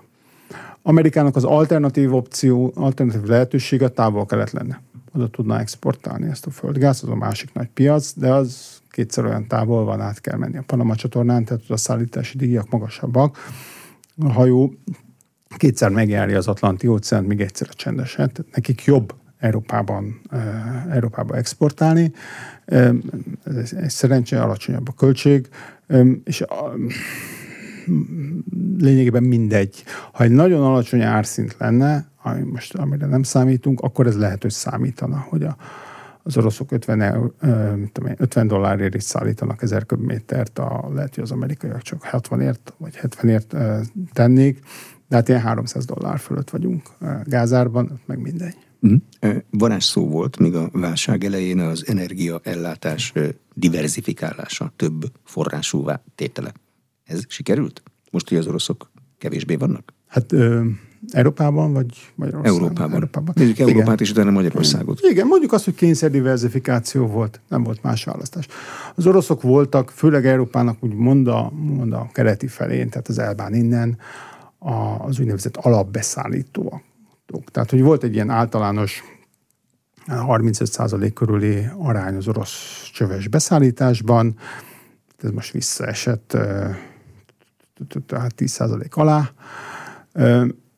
Amerikának az alternatív opció, alternatív lehetősége távol-kelet lenne. Oda tudná exportálni ezt a földgáz, az a másik nagy piac, de az kétszer olyan távol van, át kell menni a Panama csatornán, tehát a szállítási díjak magasabbak. A hajó kétszer megjárja az Atlanti óceánt, még egyszer a csendeset. Tehát nekik jobb Európában, Európába exportálni. Ez egy szerencsé, alacsonyabb a költség, és lényegében mindegy. Ha egy nagyon alacsony árszint lenne, ami most, amire nem számítunk, akkor ez lehet, hogy számítana, hogy a, az oroszok 50, eur, 50 dollárért is szállítanak ezer köbmétert, a, lehet, hogy az amerikaiak csak 60ért vagy 70ért tennék, de hát ilyen 300 dollár fölött vagyunk gázárban, meg mindegy. Mm. Varázs szó volt még a válság elején az energiaellátás diversifikálása, több forrásúvá tétele. Ez sikerült? Most, hogy az oroszok kevésbé vannak? Hát ö, Európában, vagy Magyarországon? Európában. Európában. Nézzük Európát Igen. és utána Magyarországot. Igen, mondjuk azt, hogy kényszerdiverzifikáció volt, nem volt más választás. Az oroszok voltak, főleg Európának úgy mond a, mond a keleti felén, tehát az Elbán innen, az úgynevezett alapbeszállítóak tehát, hogy volt egy ilyen általános 35% körüli arány az orosz csöves beszállításban, ez most visszaesett tehát 10% alá,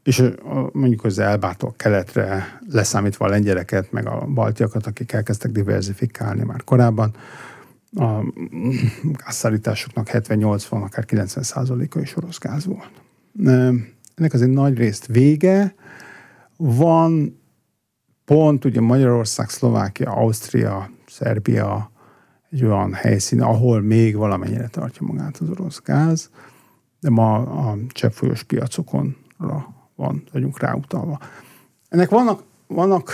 és mondjuk az Elbától keletre, leszámítva a lengyeleket, meg a baltiakat, akik elkezdtek diversifikálni már korábban, a gázszállításoknak 70-80, akár 90% a is orosz gáz volt. Ennek azért nagy részt vége, van pont ugye Magyarország, Szlovákia, Ausztria, Szerbia egy olyan helyszín, ahol még valamennyire tartja magát az orosz gáz, de ma a cseppfolyós piacokon van, vagyunk ráutalva. Ennek vannak, vannak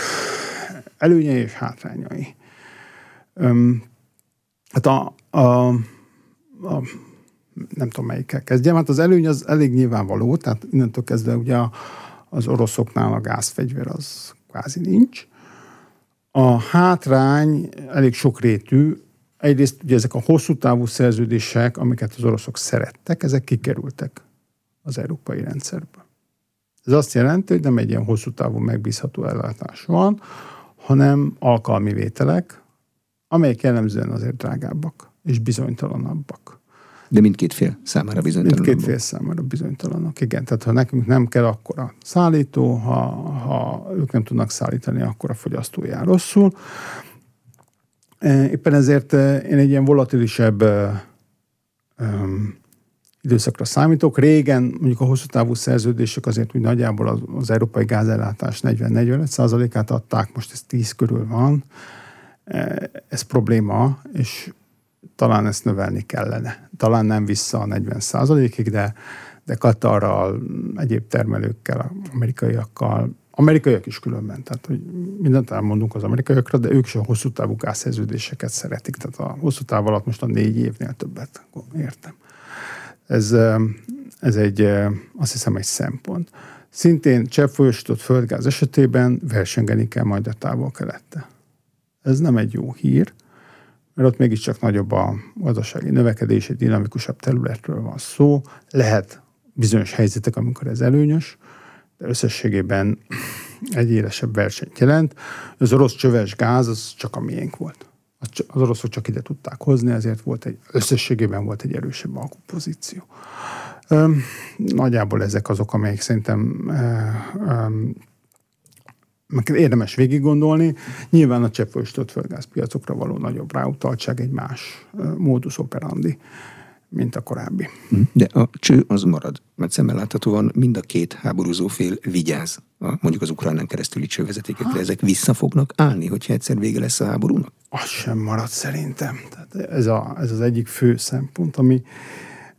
előnyei és hátrányai. Öm, hát a, a, a, nem tudom melyikkel kezdjem, hát az előny az elég nyilvánvaló, tehát innentől kezdve ugye a, az oroszoknál a gázfegyver az kvázi nincs. A hátrány elég sokrétű. Egyrészt ugye ezek a hosszú távú szerződések, amiket az oroszok szerettek, ezek kikerültek az európai rendszerből. Ez azt jelenti, hogy nem egy ilyen hosszú távú megbízható ellátás van, hanem alkalmi vételek, amelyek jellemzően azért drágábbak és bizonytalanabbak. De mindkét fél számára bizonytalanok. Mindkét fél számára bizonytalanok, igen. Tehát ha nekünk nem kell, akkor a szállító, ha, ha ők nem tudnak szállítani, akkor a fogyasztó jár rosszul. E, éppen ezért e, én egy ilyen volatilisebb um, időszakra számítok. Régen mondjuk a hosszú távú szerződések azért úgy nagyjából az, az európai gázellátás 40-45 át adták, most ez 10 körül van. Ez probléma, és talán ezt növelni kellene. Talán nem vissza a 40 ig de, de Katarral, egyéb termelőkkel, amerikaiakkal, amerikaiak is különben, tehát hogy mindent elmondunk az amerikaiakra, de ők is a hosszú távú gázszerződéseket szeretik, tehát a hosszú táv alatt most a négy évnél többet értem. Ez, ez egy, azt hiszem, egy szempont. Szintén cseppfolyósított földgáz esetében versengeni kell majd a távol kelette. Ez nem egy jó hír, mert ott mégiscsak nagyobb a gazdasági növekedés, egy dinamikusabb területről van szó. Lehet bizonyos helyzetek, amikor ez előnyös, de összességében egy élesebb versenyt jelent. Az orosz csöves gáz az csak a miénk volt. Az oroszok csak ide tudták hozni, ezért volt egy, összességében volt egy erősebb alkupozíció. Nagyjából ezek azok, amelyek szerintem érdemes végig gondolni. Nyilván a cseppfolyósított földgázpiacokra való nagyobb ráutaltság egy más módus operandi, mint a korábbi. Hm. De a cső az marad, mert szemmel láthatóan mind a két háborúzó fél vigyáz, a, mondjuk az ukránán keresztüli csővezetékekre. Ha. Ezek vissza fognak állni, hogyha egyszer vége lesz a háborúnak? Az sem marad szerintem. Tehát ez, a, ez az egyik fő szempont, ami,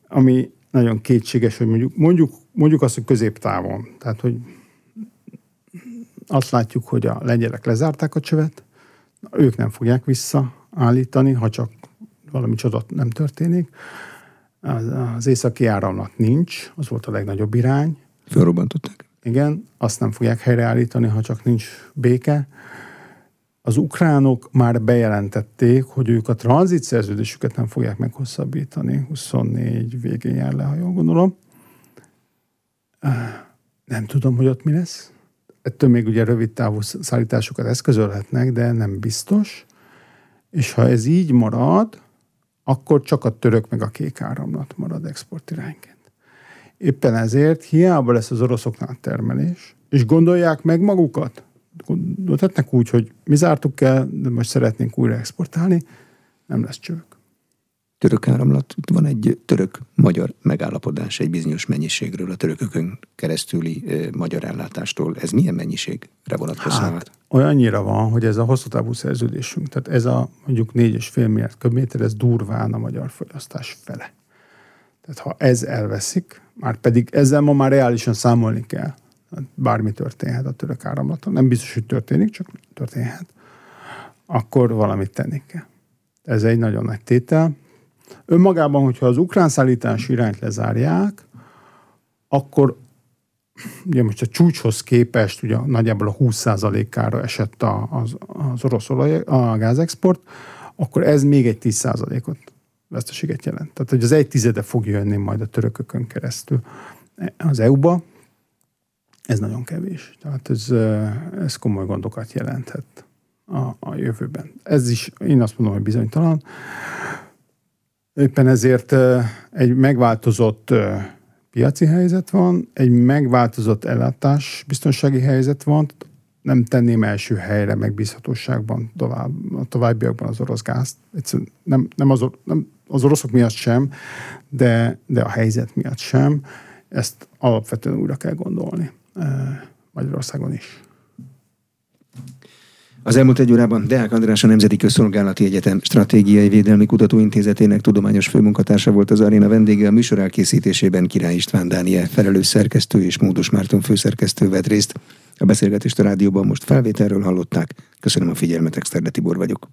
ami nagyon kétséges, hogy mondjuk, mondjuk mondjuk azt, hogy középtávon. Tehát, hogy azt látjuk, hogy a lengyelek lezárták a csövet, ők nem fogják visszaállítani, ha csak valami csodat nem történik. Az, az északi áramlat nincs, az volt a legnagyobb irány. Fölrobbantották. Igen, azt nem fogják helyreállítani, ha csak nincs béke. Az ukránok már bejelentették, hogy ők a tranzit szerződésüket nem fogják meghosszabbítani. 24 végén jár le, ha jól gondolom. Nem tudom, hogy ott mi lesz. Ettől még ugye rövid távú szállításokat eszközölhetnek, de nem biztos. És ha ez így marad, akkor csak a török meg a kék áramlat marad exportirányként. Éppen ezért hiába lesz az oroszoknál termelés, és gondolják meg magukat, gondolhatnak úgy, hogy mi zártuk el, de most szeretnénk újra exportálni, nem lesz csők. Török áramlat, van egy török-magyar megállapodás egy bizonyos mennyiségről, a törökökön keresztüli e, magyar ellátástól. Ez milyen mennyiségre vonatkozhat? Hát, olyannyira van, hogy ez a hosszú távú szerződésünk, tehát ez a mondjuk 4,5 milliárd köbméter, ez durván a magyar fogyasztás fele. Tehát ha ez elveszik, már pedig ezzel ma már reálisan számolni kell. Bármi történhet a török áramlaton. Nem biztos, hogy történik, csak történhet. Akkor valamit tenni kell. Ez egy nagyon nagy tétel. Önmagában, hogyha az ukrán szállítás irányt lezárják, akkor ugye most a csúcshoz képest ugye nagyjából a 20%-ára esett a, az, az orosz olaj, a gázexport, akkor ez még egy 10%-ot veszteséget jelent. Tehát, hogy az egy tizede fog jönni majd a törökökön keresztül az EU-ba, ez nagyon kevés. Tehát ez, ez komoly gondokat jelenthet a, a jövőben. Ez is, én azt mondom, hogy bizonytalan. Éppen ezért egy megváltozott piaci helyzet van, egy megváltozott ellátás biztonsági helyzet van, nem tenném első helyre megbízhatóságban tovább, a továbbiakban az orosz gázt. Nem, nem, az, nem az oroszok miatt sem, de, de a helyzet miatt sem. Ezt alapvetően újra kell gondolni Magyarországon is. Az elmúlt egy órában Deák András a Nemzeti Közszolgálati Egyetem Stratégiai Védelmi Kutatóintézetének tudományos főmunkatársa volt az aréna vendége. A műsor elkészítésében Király István Dániel felelős szerkesztő és Módos Márton főszerkesztő vett részt. A beszélgetést a rádióban most felvételről hallották. Köszönöm a figyelmet, Exterde Tibor vagyok.